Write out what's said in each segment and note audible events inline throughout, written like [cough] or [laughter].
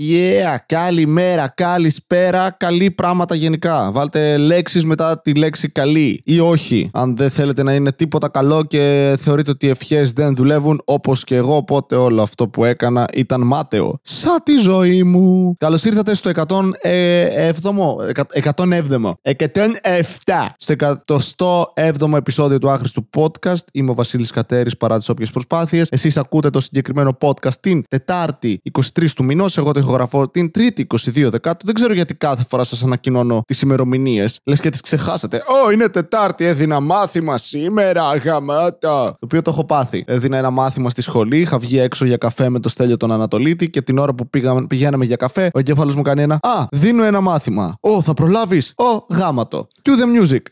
Yeah, καλημέρα, καλησπέρα, καλή πράγματα γενικά. Βάλτε λέξεις μετά τη λέξη καλή ή όχι. Αν δεν θέλετε να είναι τίποτα καλό και θεωρείτε ότι οι ευχές δεν δουλεύουν όπως και εγώ, οπότε όλο αυτό που έκανα ήταν μάταιο. Σαν τη ζωή μου. Καλώς ήρθατε στο 107ο, 107ο, 107 στο 107ο επεισόδιο του άχρηστου podcast. Είμαι ο Βασίλης Κατέρης παρά τις όποιες προσπάθειες. Εσείς ακούτε το συγκεκριμένο podcast την Τετάρτη 23 του μηνός. Εγώ το ηχογραφώ την Τρίτη 22 Δεκάτου. Δεν ξέρω γιατί κάθε φορά σας ανακοινώνω τις ημερομηνίες. Λες και τις ξεχάσατε. Ω, είναι Τετάρτη, έδινα μάθημα σήμερα, γαμάτα. Το οποίο το έχω πάθει. Έδινα ένα μάθημα στη σχολή, είχα βγει έξω για καφέ με το στέλιο τον Ανατολίτη και την ώρα που πήγα, πηγαίναμε για καφέ, ο εγκέφαλος μου κάνει ένα Α, δίνω ένα μάθημα. Ω, θα προλάβεις. Ω, γάματο. Cue the music.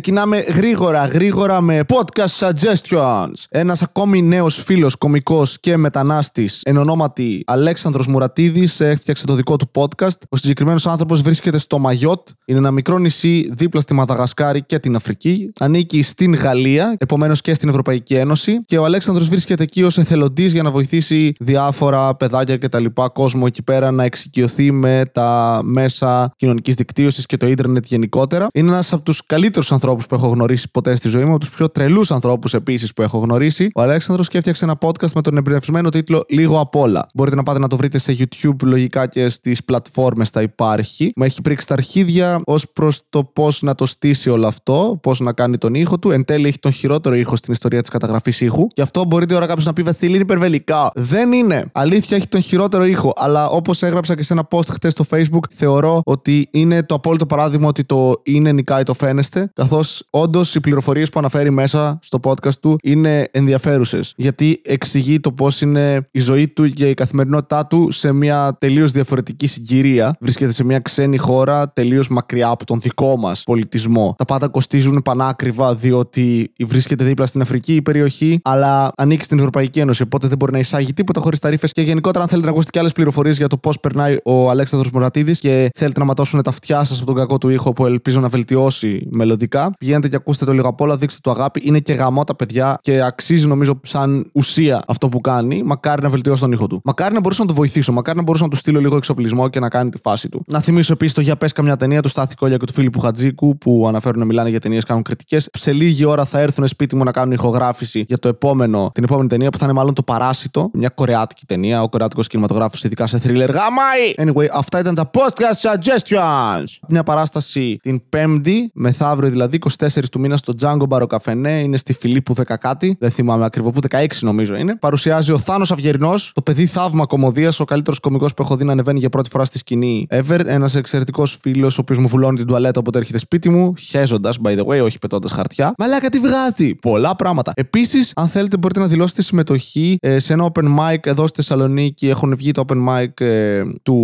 Ξεκινάμε γρήγορα, γρήγορα με podcast suggestions. Ένας ακόμη νέος φίλος, κωμικό και μετανάστης, εν ονόματι Αλέξανδρος Μουρατίδης, έφτιαξε το δικό του podcast. Ο συγκεκριμένος άνθρωπος βρίσκεται στο Μαγιότ. Είναι ένα μικρό νησί δίπλα στη Μαδαγασκάρη και την Αφρική. Ανήκει στην Γαλλία, επομένως και στην Ευρωπαϊκή Ένωση. Και ο Αλέξανδρος βρίσκεται εκεί ως εθελοντής για να βοηθήσει διάφορα παιδάκια και τα λοιπά κόσμο εκεί πέρα να εξοικειωθεί με τα μέσα κοινωνικής δικτύωσης και το ίντερνετ γενικότερα. Είναι ένας από τους καλύτερους ανθρώπου που έχω γνωρίσει ποτέ στη ζωή μου, από τους πιο τρελούς ανθρώπους επίσης που έχω γνωρίσει. Ο Αλέξανδρος και έφτιαξε ένα podcast με τον εμπνευσμένο τίτλο Λίγο απ' όλα. Μπορείτε να πάτε να το βρείτε σε YouTube, λογικά και στις πλατφόρμες θα υπάρχει. Μου έχει πρίξει τα αρχίδια ως προς το πώς να το στήσει όλο αυτό, πώς να κάνει τον ήχο του. Εν τέλει έχει τον χειρότερο ήχο στην ιστορία της καταγραφής ήχου. Γι' αυτό μπορείτε ώρα κάποιο να πει Βασίλη είναι υπερβελικά. Δεν είναι. Αλήθεια έχει τον χειρότερο ήχο. Αλλά όπως έγραψα και σε ένα post χτες στο Facebook, θεωρώ ότι είναι το απόλυτο παράδειγμα ότι το είναι νικάει το φαίνεστε. Καθώς όντως οι πληροφορίες που αναφέρει μέσα στο podcast του είναι ενδιαφέρουσες. Γιατί εξηγεί το πώς είναι η ζωή του και η καθημερινότητά του σε μια τελείως διαφορετική συγκυρία. Βρίσκεται σε μια ξένη χώρα, τελείως μακριά από τον δικό μας πολιτισμό. Τα πάντα κοστίζουν πανάκριβα, διότι βρίσκεται δίπλα στην Αφρική περιοχή, αλλά ανήκει στην Ευρωπαϊκή Ένωση. Οπότε δεν μπορεί να εισάγει τίποτα χωρίς ταρήφε. Και γενικότερα, αν θέλετε να ακούσετε και άλλες πληροφορίες για το πώς περνάει ο Αλέξανδρος Μουρατίδη και θέλετε να ματώσουν τα αυτιά σας από τον κακό του ήχο που ελπίζω να βελτιώσει μελλοντικά, πηγαίνετε και ακούστε το λίγο απ' όλα, δείξτε το αγάπη. Είναι και γαμώτα παιδιά και αξίζει νομίζω σαν ουσία αυτό που κάνει. Μακάρι να βελτιώσει τον ήχο του. Μακάρι να μπορούσα να το βοηθήσω. Μακάρι να μπορούσα να του στείλω λίγο εξοπλισμό και να κάνει τη φάση του. Να θυμίσω επίσης το για πες καμιά ταινία του Στάθη Κόλια και του Φίλιππου Χατζίκου που αναφέρουν να μιλάνε για ταινίες, κάνουν κριτικές. Σε λίγη ώρα θα έρθουν σπίτι μου να κάνουν ηχογράφηση για το επόμενο, την επόμενη ταινία που θα είναι μάλλον το Παράσιτο. Μια κορεάτικη ταινία. Ο κορεάτικος κινηματογράφος, ειδικά σε thriller. Γαμάι! Anyway, αυτά ήταν τα podcast suggestions. Μια παράσταση την Πέμπτη, μεθαύριο δηλαδή, 24 του μήνα στο Django Μπαροκαφενέ. Είναι στη Φιλίππου 10 κάτι. Δεν θυμάμαι ακριβώ, που 16 νομίζω είναι. Παρουσιάζει ο Θάνος Αυγερινό, το παιδί θαύμα κομμωδίας, ο καλύτερος κωμικό που έχω δει να ανεβαίνει για πρώτη φορά στη σκηνή ever. Ένας εξαιρετικός φίλος, ο οποίος μου βουλώνει την τουαλέτα όποτε έρχεται σπίτι μου, χέζοντας, by the way, όχι πετώντας χαρτιά. Μαλάκα τι βγάζει. Πολλά πράγματα. Επίσης, αν θέλετε, μπορείτε να δηλώσετε συμμετοχή ε, σε ένα open mic εδώ στη Θεσσαλονίκη. Έχουν βγει το open mic ε, του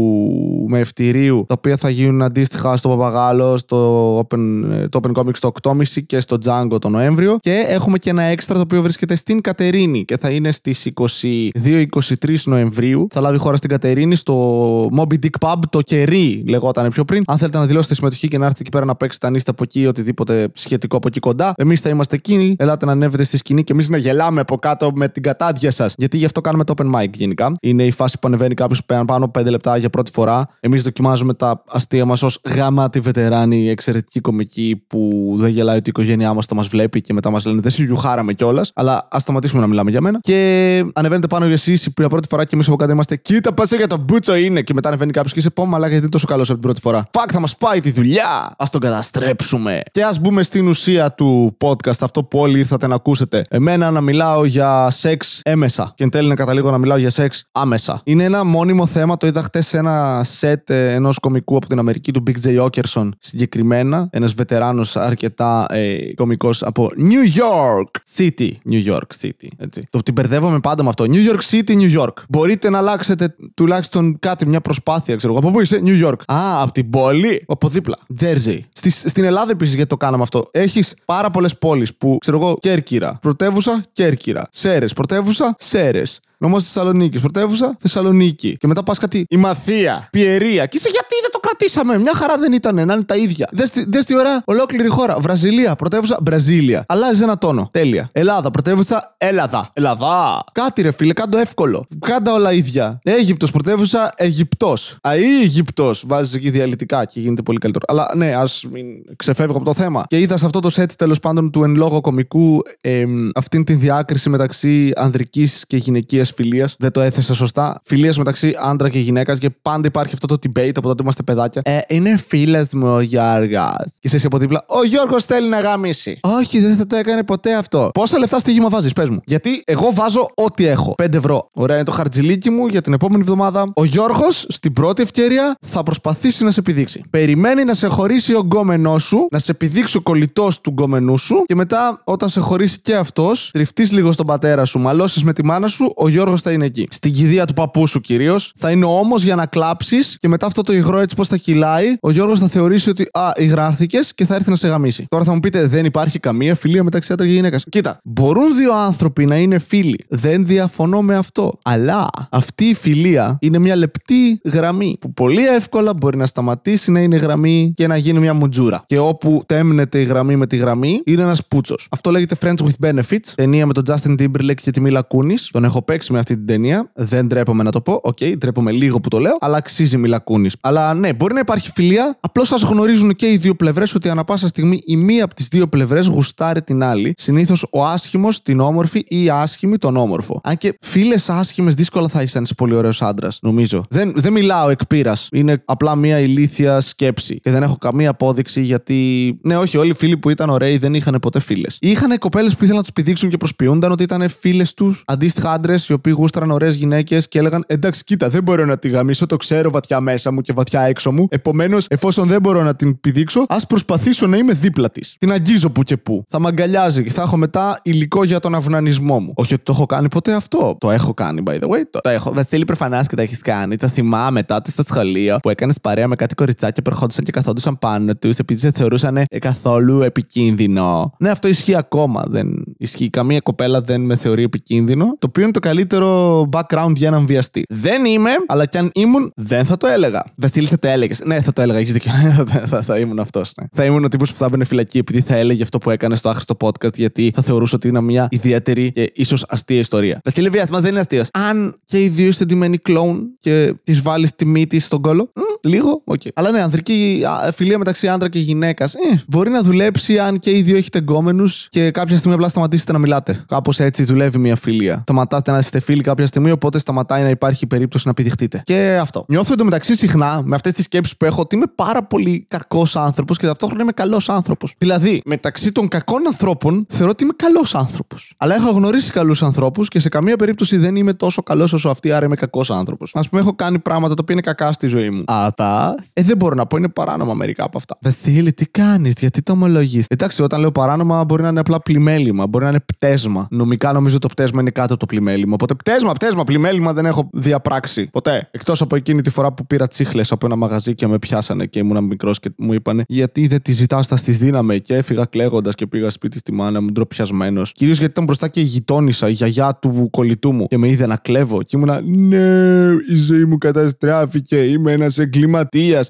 με ευτηρίου, τα οποία θα γίνουν αντίστοιχα στο Παπαγάλο, στο open, ε, το open comic στο 8.30 και στο Django το Νοέμβριο. Και έχουμε και ένα έξτρα το οποίο βρίσκεται στην Κατερίνη και θα είναι στις 22-23 Νοεμβρίου. Θα λάβει χώρα στην Κατερίνη στο Moby Dick Pub, το κερί λεγόταν πιο πριν. Αν θέλετε να δηλώσετε συμμετοχή και να έρθετε εκεί πέρα να παίξετε, αν είστε από εκεί, οτιδήποτε σχετικό από εκεί κοντά, εμείς θα είμαστε εκεί. Ελάτε να ανέβετε στη σκηνή και εμείς να γελάμε από κάτω με την κατάδια σας. Γιατί γι' αυτό κάνουμε το open mic γενικά. Είναι η φάση που ανεβαίνει κάποιος πάνω 5 λεπτά για πρώτη φορά. Εμείς δοκιμάζουμε τα αστεία μας ως γαμάτι βετεράνοι, εξαιρετική κομική που δεν γελάει ότι η οικογένειά μας το μας βλέπει και μετά μας λένε Δεν σιγουχάραμε κιόλας. Αλλά ας σταματήσουμε να μιλάμε για μένα. Και ανεβαίνετε πάνω για εσείς για πρώτη φορά και εμείς από κάτω είμαστε Κοίτα, πα για το μπούτσο είναι. Και μετά ανεβαίνει κάποιος και είσαι Πω, μαλάκα γιατί είναι τόσο καλός από την πρώτη φορά. Φακ, θα μας πάει τη δουλειά. Α τον καταστρέψουμε. Και ας μπούμε στην ουσία του podcast, αυτό που όλοι ήρθατε να ακούσετε. Εμένα να μιλάω για σεξ έμεσα. Και εν τέλει να καταλήγω να μιλάω για σεξ άμεσα. Είναι ένα μόνιμο θέμα, το είδα χτες σε ένα σετ ενός κομικού από την Αμερική του Big J. Okerson συγκεκριμένα. Ένας βετεράνος αρκετά ε, κωμικό από New York City. New York City. Έτσι. Το την μπερδεύομαι πάντα με αυτό. New York City, New York. Μπορείτε να αλλάξετε τουλάχιστον κάτι, μια προσπάθεια, ξέρω εγώ. Από πού είσαι, New York. Α, από την πόλη; Από δίπλα. Jersey. Στη, στην Ελλάδα επίσης γιατί το κάναμε αυτό. Έχεις πάρα πολλές πόλεις που, ξέρω εγώ, Κέρκυρα. Πρωτεύουσα, Κέρκυρα. Σέρες. Πρωτεύουσα, Σέρες. Νομός Θεσσαλονίκης. Πρωτεύουσα, Θεσσαλονίκη. Και μετά πας κάτι. Η Μαθία. Πιερία. Και είσαι γιατί δεν το κρατήσαμε; Μια χαρά δεν ήταν. Να είναι τα ίδια. Δες τη ώρα ολόκληρη χώρα. Βραζιλία. Πρωτεύουσα, Μπραζίλια. Αλλάζει ένα τόνο. Τέλεια. Ελλάδα. Πρωτεύουσα, Ελλάδα. Ελλάδα. Κάτι ρε φίλε, κάντο εύκολο. Κάντα όλα ίδια. Αίγυπτος. Πρωτεύουσα, Αιγυπτός. Αή Αιγυπτό. Βάζεις εκεί διαλυτικά και γίνεται πολύ καλύτερο. Αλλά ναι, ας μην ξεφεύγω από το θέμα. Και είδας σε αυτό το σετ τέλος πάντων του εν λόγω κομικού εμ, αυτήν την διάκριση μεταξύ ανδρικής και γυναικείας φιλίας. Δεν το έθεσα σωστά. Φιλίας μεταξύ άντρα και γυναίκας και πάντα υπάρχει αυτό το debate από τότε που είμαστε παιδάκια. Ε, είναι φίλες μου ο Γιώργο. Και εσύ από δίπλα, Ο Γιώργος θέλει να γαμίσει. Όχι, δεν θα το έκανε ποτέ αυτό. Πόσα λεφτά στοίχημα βάζεις, πες μου. Γιατί εγώ βάζω ό,τι έχω. 5 ευρώ. Ωραία, είναι το χαρτζιλίκι μου για την επόμενη εβδομάδα. Ο Γιώργος στην πρώτη ευκαιρία θα προσπαθήσει να σε επιδείξει. Περιμένει να σε χωρίσει ο γκόμενός σου, να σε επιδείξει ο κολλητός του γκόμενού σου και μετά όταν σε χωρίσει και αυτός, τριφτείς λίγο στον πατέρα σου, μαλώσεις με τη μάνα σου, ο Γιώργος θα είναι εκεί. Στην κηδεία του παππού σου κυρίως. Θα είναι όμω για να κλάψεις και μετά αυτό το υγρό έτσι πώς θα κυλάει, ο Γιώργος θα θεωρήσει ότι Α, υγράθηκες και θα έρθει να σε γαμίσει. Τώρα θα μου πείτε, δεν υπάρχει καμία φιλία μεταξύ άντρα και γυναίκας. Κοίτα, μπορούν δύο άνθρωποι να είναι φίλοι. Δεν διαφωνώ με αυτό. Αλλά αυτή η φιλία είναι μια λεπτή γραμμή που πολύ εύκολα μπορεί να σταματήσει να είναι γραμμή και να γίνει μια μουτζούρα. Και όπου τέμνεται η γραμμή με τη γραμμή είναι ένας πούτσος. Αυτό λέγεται Friends with Benefits, ταινία με τον Justin Timberlake και τη Mila Kunis. Τον έχω παίξει με αυτή την ταινία. Δεν ντρέπομαι να το πω. Ok, okay, ντρέπομαι λίγο που το λέω, αλλά αξίζει Mila Kunis. Αλλά ναι, μπορεί να υπάρχει φιλία. Απλώς θα γνωρίζουν και οι δύο πλευρές ότι ανά πάσα στιγμή η μία από τις δύο πλευρές γουστάρει την άλλη. Συνήθως ο άσχημος την όμορφη ή η άσχημη τον όμορφο. Αν και φίλες άσχημες δύσκολα θα είσαι πολύ ωραίος άντρας, νομίζω. Δεν, δεν μιλάω εκ πείρας. Είναι απλά μία ηλίθια σκέψη. Και δεν έχω καμία απόδειξη γιατί. Ναι, όχι, όλοι οι φίλοι που ήταν ωραίοι δεν είχαν ποτέ φίλες. Είχαν κοπέλες που ήθελαν να τους πηδήξουν και προσποιούνταν ότι ήταν φίλες τους, αντίστοιχα άντρες οι οποίοι γούστραν ωραίες γυναίκες και έλεγαν Εντάξει, κοίτα, δεν μπορώ να τη γαμίσω, το ξέρω βαθιά μέσα μου και βαθιά έξω μου. Επομένως, εφόσον δεν μπορώ να την πηδήξω, ας προσπαθήσω να είμαι δίπλα της. Την αγγίζω που και που. Θα με αγκαλιάζει και θα έχω μετά υλικό για τον αυνανισμό μου. Όχι ότι το έχω κάνει ποτέ αυτό. Το έχω κάνει, by the way. Το, το έχω. Βασίλη, προφανώ και το έχεις κάνει. Το θυμάμαι τότε στο σχολείο που έκανες παρέα με κάτι κοριτσάκια που ερχόντουσαν και καθόντουσαν πάνω τους επειδή σε θεωρούσαν ε, καθόλου επικίνδυνο. Ναι, αυτό ισχύει ακόμα. Δεν ισχύει. Καμία κοπέλα δεν με θεωρεί επικίνδυνο. Το οποίο είναι το καλύτερο background για έναν βιαστή. Δεν είμαι, αλλά κι αν ήμουν, δεν θα το έλεγα. Βασίλη, θα το έλεγες. Ναι, θα το έλεγα. Έχεις δίκιο. [laughs] θα, θα, θα ήμουν αυτός. Ναι. Θα ήμουν ο τύπος που θα έμπαινε φυλακή επειδή θα έλεγε αυτό που έκανε στο άχρηστο podcast γιατί θα θεωρούσε ότι είναι μια ιδιαίτερη και ίσως αστεία ιστορία. Βασίλη, βιασμός δεν είναι αστείος. Αν και οι δύο είστε ντυμένοι κλόουν και της βάλεις τη μύτη στον κώλο. μ, λίγο, οκ. Αλλά ναι, ανδρική α, φιλία μεταξύ άντρα και γυναίκας. Ε, μπορεί να δουλέψει αν και οι δύο έχετε γκόμενους και κάποια στιγμή απλά σταματήσετε να μιλάτε. Κάπως έτσι δουλεύει μια φιλία. Σταματάτε να είστε φίλοι κάποια στιγμή, οπότε σταματάει να υπάρχει περίπτωση να πηδηχτείτε. Και αυτό. Νιώθω εντωμεταξύ συχνά με αυτές τις σκέψεις που έχω ότι είμαι πάρα πολύ κακός άνθρωπος και ταυτόχρονα είμαι καλός άνθρωπος. Δηλαδή, μεταξύ των κακών ανθρώπων θεωρώ ότι είμαι καλός άνθρωπος. Αλλά έχω γνωρίσει καλούς ανθρώπους και σε καμία περίπτωση δεν είμαι τόσο καλός όσο αυτοί, άρα είμαι κακός άνθρωπος. Α πούμε, έχω κάνει πράγματα τα οποία είναι κακά στη ζωή μου. Ατά. Ε, δεν μπορώ να πω, είναι παράνομα μερικά από αυτά. Βασίλη, τι κάνεις, γιατί το ομολογείς. Εντάξει, όταν λέω παράνομα μπορεί να είναι απλά πλημέλημα, μπορεί να είναι πτέσμα. Νομικά νομίζω το πτέσμα είναι κάτω από το πλημέλημα. Οπότε πτέσμα, πτέσμα, πλημέλημα δεν έχω διαπράξει ποτέ. Εκτός από εκείνη τη φορά που πήρα τσίχλες από ένα μαγαζί και με πιάσανε και ήμουν μικρός και μου είπανε Γιατί δεν τη ζητάς, θα στη δύναμε. Και έφυγα κλαίγοντας και πήγα σπίτι στη μάνα μου ντροπιασμένος. Κυρίως γιατί ήταν μπροστά και η γειτόνισσα, η γιαγιά του κολλητού μου. Και με είδε να κλέβω. Και ήμουνα Ναι, η ζωή μου καταστράφηκε. Είμαι ένας εγκληματία.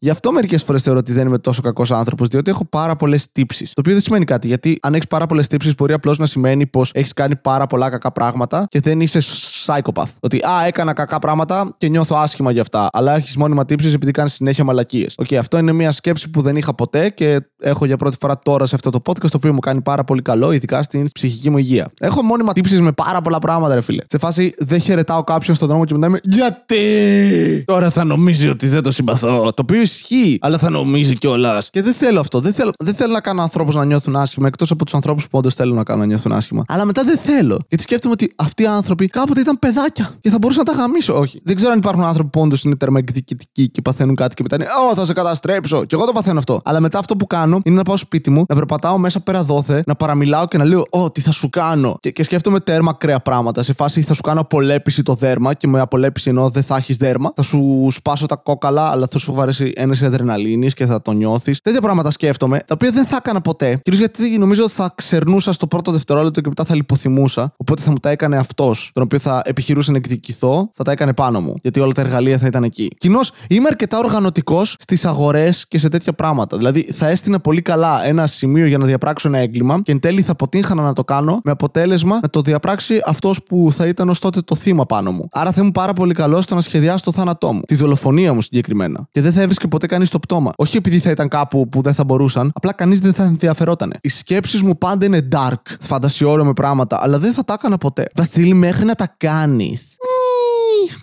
Γι' αυτό μερικές φορές θεωρώ ότι δεν είμαι τόσο κακός άνθρωπος, διότι έχω πάρα πολλές τύψεις. Το οποίο δεν σημαίνει κάτι, γιατί αν έχεις πάρα πολλές τύψεις, μπορεί απλώς να σημαίνει πως έχεις κάνει πάρα πολλά κακά πράγματα και δεν είσαι psychopath. Ότι α, έκανα κακά πράγματα και νιώθω άσχημα γι' αυτά. Αλλά έχεις μόνιμα τύψεις επειδή κάνεις συνέχεια μαλακίες. Οκ, αυτό είναι μια σκέψη που δεν είχα ποτέ και έχω για πρώτη φορά τώρα σε αυτό το podcast, το οποίο μου κάνει πάρα πολύ καλό, ειδικά στην ψυχική μου υγεία. Έχω μόνιμα τύψεις με πάρα πολλά πράγματα, ρε φίλε. Σε φάση δεν χαιρετάω κάποιον στον δρόμο και μετά είμαι Γιατί! Τώρα θα νομίζει ότι δεν τον συμπαθώ. Πληρωθώ. Το οποίο ισχύει, αλλά θα νομίζει κιόλας. Και δεν θέλω αυτό. Δεν θέλω, δεν θέλω να κάνω ανθρώπους να νιώθουν άσχημα, εκτός από τους ανθρώπους που όντως θέλω να κάνω να νιώθουν άσχημα. Αλλά μετά δεν θέλω. Γιατί σκέφτομαι ότι αυτοί οι άνθρωποι κάποτε ήταν παιδάκια και θα μπορούσα να τα γαμίσω. Όχι. Δεν ξέρω αν υπάρχουν άνθρωποι που όντως είναι τέρμα εκδικητικοί και παθαίνουν κάτι και μετά είναι Ω, θα σε καταστρέψω. Και εγώ το παθαίνω αυτό. Αλλά μετά αυτό που κάνω είναι να πάω σπίτι μου, να περπατάω μέσα πέρα δόθε, να παραμιλάω και να λέω Ω, τι θα σου κάνω. Και, και σκέφτομαι τέρμα ακραία πράγματα. Σε φάση θα σου κάνω απολέπιση το δέρμα και με απολέπιση εννοώ δεν θα έχεις δέρμα. Θα σου σπάσω τα κόκαλα, αλλά θα σου βαρέσει ένα αδρεναλίνη και θα το νιώθεις. Τέτοια πράγματα σκέφτομαι, τα οποία δεν θα έκανα ποτέ. Κυρίως γιατί νομίζω θα ξερνούσα στο πρώτο δευτερόλεπτο και μετά θα λιποθυμούσα. Οπότε θα μου τα έκανε αυτός, τον οποίο θα επιχειρούσε να εκδικηθώ, θα τα έκανε πάνω μου. Γιατί όλα τα εργαλεία θα ήταν εκεί. Κοινώς είμαι αρκετά οργανωτικός στις αγορές και σε τέτοια πράγματα. Δηλαδή θα έστεινα πολύ καλά ένα σημείο για να διαπράξω ένα έγκλημα και εν τέλει θα αποτύχανα να το κάνω με αποτέλεσμα να το διαπράξει αυτός που θα ήταν ως τότε το θύμα πάνω μου. Άρα θα ήμουν πάρα πολύ καλός στο να σχεδιάσω το θάνατό μου. Τη δολοφονία μου συγκεκριμένα. Και δεν θα έβρισκε ποτέ κανείς το πτώμα. Όχι επειδή θα ήταν κάπου που δεν θα μπορούσαν, απλά κανείς δεν θα ενδιαφερόταν. Οι σκέψεις μου πάντα είναι dark, φαντασιόρο με πράγματα, αλλά δεν θα τα έκανα ποτέ. Βασίλη, μέχρι να τα κάνεις.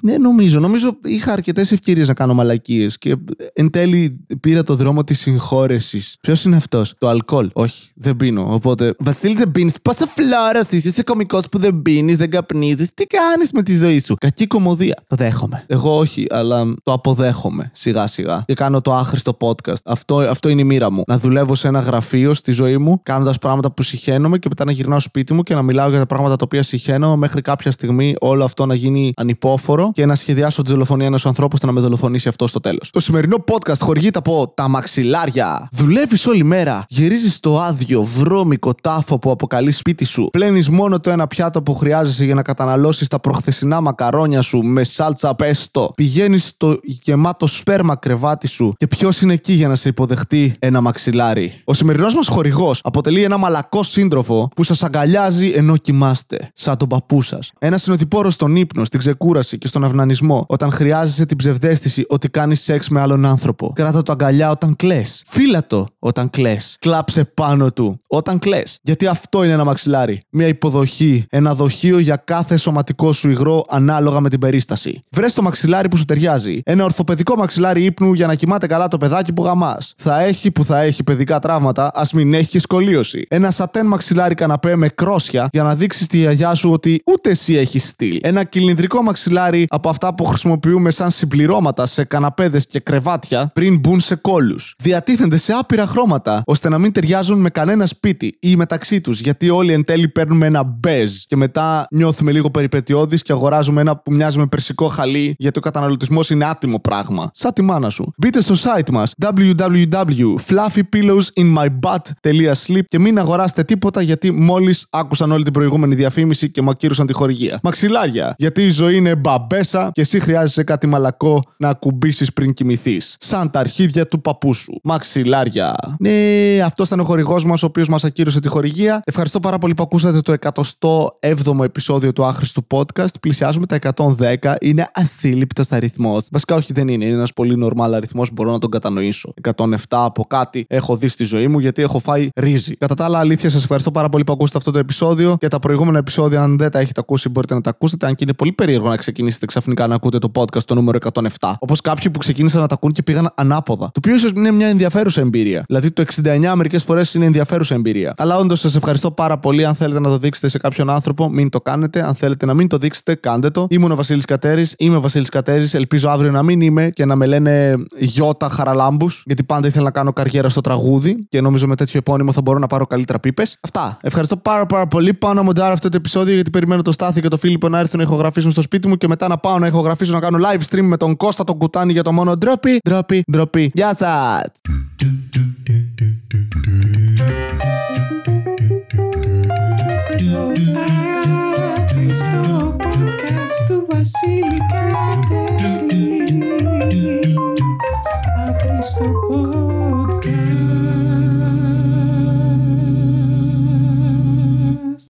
Δεν νομίζω. Νομίζω είχα αρκετές ευκαιρίες να κάνω μαλακίες και εν τέλει πήρα το δρόμο της συγχώρεσης. Ποιος είναι αυτός, Το αλκοόλ. Όχι, δεν πίνω. Οπότε, Βασίλη, δεν πίνεις. Πόσα φλόρα είσαι, είσαι κωμικός που δεν πίνεις, δεν καπνίζεις. Τι κάνεις με τη ζωή σου; Κακή κομμωδία. Το δέχομαι. Εγώ όχι, αλλά το αποδέχομαι σιγά σιγά. Και κάνω το άχρηστο podcast. Αυτό, αυτό είναι η μοίρα μου. Να δουλεύω σε ένα γραφείο στη ζωή μου, κάνοντας πράγματα που συχαίνομαι και μετά να γυρνάω σπίτι μου και να μιλάω για τα πράγματα τα οποία συχαίνομαι μέχρι κάποια στιγμή όλο αυτό να γίνει ανυπόφορο και να σχεδιάσω τη δολοφονία ενός ανθρώπου ώστε να με δολοφονήσει αυτό στο τέλος. Το σημερινό podcast χορηγείται από τα μαξιλάρια. Δουλεύεις όλη μέρα. Γυρίζεις στο άδειο, βρώμικο τάφο που αποκαλεί σπίτι σου. Πλένεις μόνο το ένα πιάτο που χρειάζεσαι για να καταναλώσεις τα προχθεσινά μακαρόνια σου με σάλτσα πέστο. Πηγαίνεις στο γεμάτο σπέρμα κρεβάτι σου και ποιος είναι εκεί για να σε υποδεχτεί ένα μαξιλάρι. Ο σημερινός μας χορηγός αποτελεί ένα μαλακό σύντροφο που σας αγκαλιάζει ενώ κοιμάστε, σαν τον παππού σας. Ένα συνοδοιπόρο στον ύπνο, στην ξεκούραση και στον αυνανισμό, όταν χρειάζεσαι την ψευδέστηση ότι κάνεις σεξ με άλλον άνθρωπο. Κράτα το αγκαλιά όταν κλε. Φύλα το όταν κλε. Κλάψε πάνω του όταν κλε. Γιατί αυτό είναι ένα μαξιλάρι. Μια υποδοχή, ένα δοχείο για κάθε σωματικό σου υγρό ανάλογα με την περίσταση. Βρες το μαξιλάρι που σου ταιριάζει. Ένα ορθοπαιδικό μαξιλάρι ύπνου για να κοιμάται καλά το παιδάκι που γαμάς. Θα έχει που θα έχει παιδικά τραύματα, ας μην έχει και σκολίωση. Ένα σατέν μαξιλάρι καναπέ με κρόσια για να δείξεις στη γιαγιά σου ότι ούτε εσύ έχεις στυλ. Ένα κυλινδρικό μαξιλάρι από αυτά που χρησιμοποιούμε σαν συμπληρώματα σε καναπέδες και κρεβάτια πριν μπουν σε κόλου. Διατίθενται σε άπειρα χρώματα ώστε να μην ταιριάζουν με κανένα σπίτι ή μεταξύ τους, γιατί όλοι εν τέλει παίρνουμε ένα μπέζ και μετά νιώθουμε λίγο περιπετειώδεις και αγοράζουμε ένα που μοιάζει με περσικό χαλί γιατί ο καταναλωτισμός είναι άτιμο πράγμα. Σαν τη μάνα σου. Μπείτε στο site μας www.fluffypillowsinmybutt.sleep και μην αγοράσετε τίποτα γιατί μόλις άκουσαν όλη την προηγούμενη διαφήμιση και μου ακύρωσαν τη χορηγία. Μαξιλάρια, γιατί η ζωή είναι μπαμπέσα και εσύ χρειάζεσαι κάτι μαλακό να ακουμπήσεις πριν κοιμηθείς. Σαν τα αρχίδια του παππού σου. Μαξιλάρια. Ναι, αυτός ήταν ο χορηγός μας, ο οποίος μας ακύρωσε τη χορηγία. Ευχαριστώ πάρα πολύ που ακούσατε το 107ο επεισόδιο του άχρηστου podcast. Πλησιάζουμε τα 110. Είναι ασύλληπτο αριθμός. Βασικά, όχι, δεν είναι. Είναι ένας πολύ normal αριθμός, μπορώ να τον κατανοήσω. 107 από κάτι έχω δει στη ζωή μου γιατί έχω φάει ρύζι. Κατά τα άλλα, αλήθεια, σας ευχαριστώ πάρα πολύ που ακούσατε αυτό το επεισόδιο. Και τα προηγούμενα επεισόδια, αν δεν τα έχετε ακούσει, μπορείτε να τα ακούσετε. Αν και είναι πολύ περίεργο να ξεκινήσετε ξαφνικά να ακούτε το podcast το νούμερο 107. Όπως κάποιοι που ξεκίνησαν να τα ακούν και πήγαν ανάποδα. Το οποίο ίσως είναι μια ενδιαφέρουσα εμπειρία. Δηλαδή το 69 μερικές φορές είναι ενδιαφέρουσα εμπειρία. Αλλά όντως σας ευχαριστώ πάρα πολύ. Αν θέλετε να το δείξετε σε κάποιον άνθρωπο, μην το κάνετε. Αν θέλετε να μην το δείξετε, κάντε το. Ήμουν ο Βασίλης Κατέρης. Είμαι ο Βασίλης Κατέρης. Ελπίζω αύριο να μην είμαι και να με λένε Γιώτα Χαραλάμπους. Γιατί πάντα ήθελα να κάνω καριέρα στο τραγούδι και νομίζω με τέτοιο επώνυμο θα μπορώ να πάρω καλύτερα πίπες. Αυτά. Ευχαριστώ πάρα, πάρα πολύ. Πάω να μοντάρω αυτό το επεισόδιο γιατί περιμένω το Στάθη και το Φίλιππο να έρθουν να ηχογραφήσουν στο σπίτι μου και μετά να πάω να ηχογραφήσω να κάνω live stream με τον Κώστα τον Κουτάνη για το μόνο ντροπή, ντροπή, ντροπή. Γεια σας! Άχρηστο podcast του Βασίλη Κατερίνη. Άχρηστο podcast.